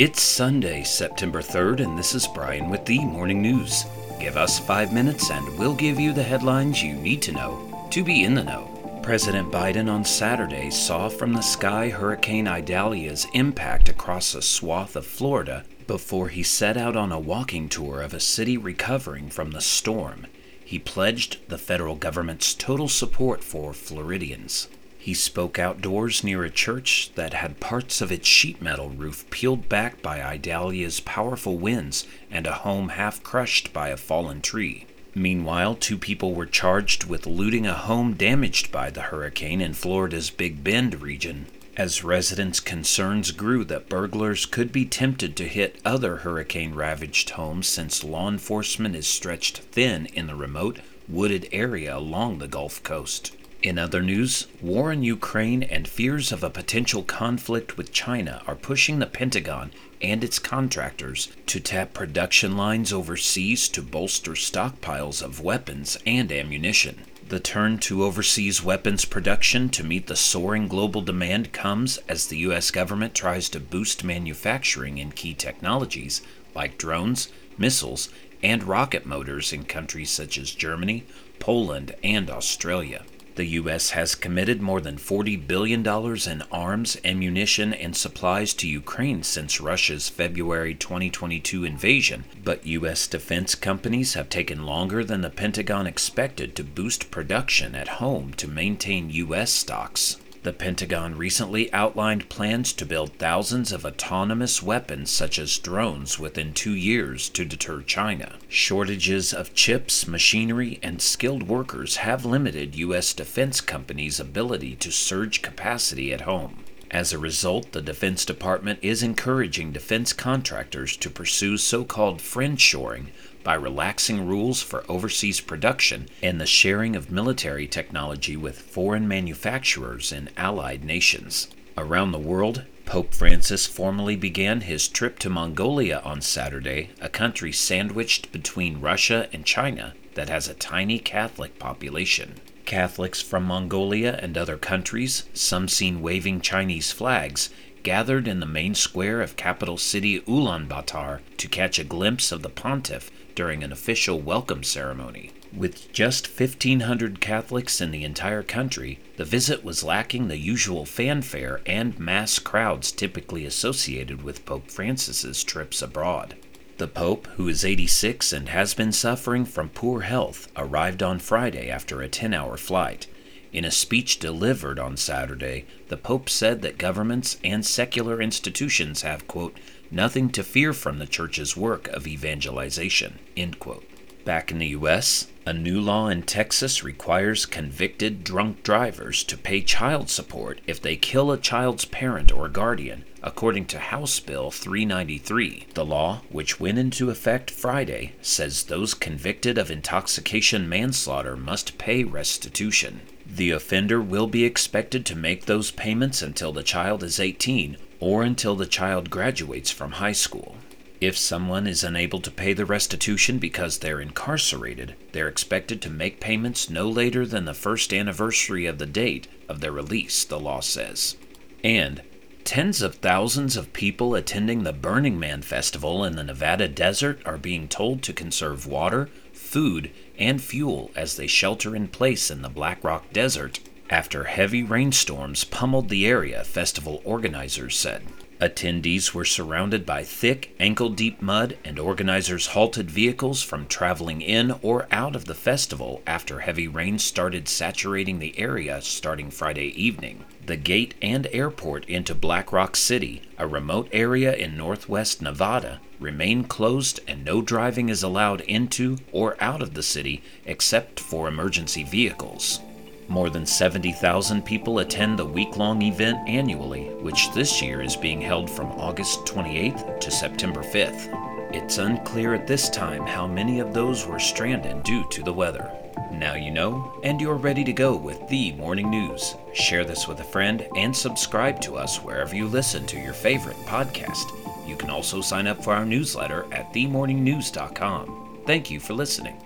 It's Sunday, September 3rd, and this is Brian with the Morning News. Give us five minutes and we'll give you the headlines you need to know to be in the know. President Biden on Saturday saw from the sky Hurricane Idalia's impact across a swath of Florida before he set out on a walking tour of a city recovering from the storm. He pledged the federal government's total support for Floridians. He spoke outdoors near a church that had parts of its sheet metal roof peeled back by Idalia's powerful winds and a home half crushed by a fallen tree. Meanwhile, two people were charged with looting a home damaged by the hurricane in Florida's Big Bend region. As residents' concerns grew that burglars could be tempted to hit other hurricane ravaged homes since law enforcement is stretched thin in the remote, wooded area along the Gulf Coast. In other news, war in Ukraine and fears of a potential conflict with China are pushing the Pentagon and its contractors to tap production lines overseas to bolster stockpiles of weapons and ammunition. The turn to overseas weapons production to meet the soaring global demand comes as the U.S. government tries to boost manufacturing in key technologies like drones, missiles, and rocket motors in countries such as Germany, Poland, and Australia. The U.S. has committed more than $40 billion in arms, ammunition, and supplies to Ukraine since Russia's February 2022 invasion, but U.S. defense companies have taken longer than the Pentagon expected to boost production at home to maintain U.S. stocks. The Pentagon recently outlined plans to build thousands of autonomous weapons such as drones within two years to deter China. Shortages of chips, machinery, and skilled workers have limited U.S. defense companies' ability to surge capacity at home. As a result, the Defense Department is encouraging defense contractors to pursue so called friendshoring by relaxing rules for overseas production and the sharing of military technology with foreign manufacturers in allied nations. Around the world, Pope Francis formally began his trip to Mongolia on Saturday, a country sandwiched between Russia and China that has a tiny Catholic population. Catholics from Mongolia and other countries, some seen waving Chinese flags, gathered in the main square of capital city Ulaanbaatar to catch a glimpse of the pontiff during an official welcome ceremony. With just 1,500 Catholics in the entire country, the visit was lacking the usual fanfare and mass crowds typically associated with Pope Francis's trips abroad. The Pope, who is 86 and has been suffering from poor health, arrived on Friday after a 10 hour flight. In a speech delivered on Saturday, the Pope said that governments and secular institutions have, quote, nothing to fear from the church's work of evangelization. Back in the U.S., a new law in Texas requires convicted drunk drivers to pay child support if they kill a child's parent or guardian, according to House Bill 393. The law, which went into effect Friday, says those convicted of intoxication manslaughter must pay restitution. The offender will be expected to make those payments until the child is 18 or until the child graduates from high school. If someone is unable to pay the restitution because they're incarcerated, they're expected to make payments no later than the first anniversary of the date of their release, the law says. And tens of thousands of people attending the Burning Man Festival in the Nevada desert are being told to conserve water, food, and fuel as they shelter in place in the Black Rock Desert after heavy rainstorms pummeled the area, festival organizers said. Attendees were surrounded by thick, ankle deep mud, and organizers halted vehicles from traveling in or out of the festival after heavy rain started saturating the area starting Friday evening. The gate and airport into Black Rock City, a remote area in northwest Nevada, remain closed and no driving is allowed into or out of the city except for emergency vehicles. More than 70,000 people attend the week long event annually, which this year is being held from August 28th to September 5th. It's unclear at this time how many of those were stranded due to the weather. Now you know, and you're ready to go with the morning news. Share this with a friend and subscribe to us wherever you listen to your favorite podcast. You can also sign up for our newsletter at themorningnews.com. Thank you for listening.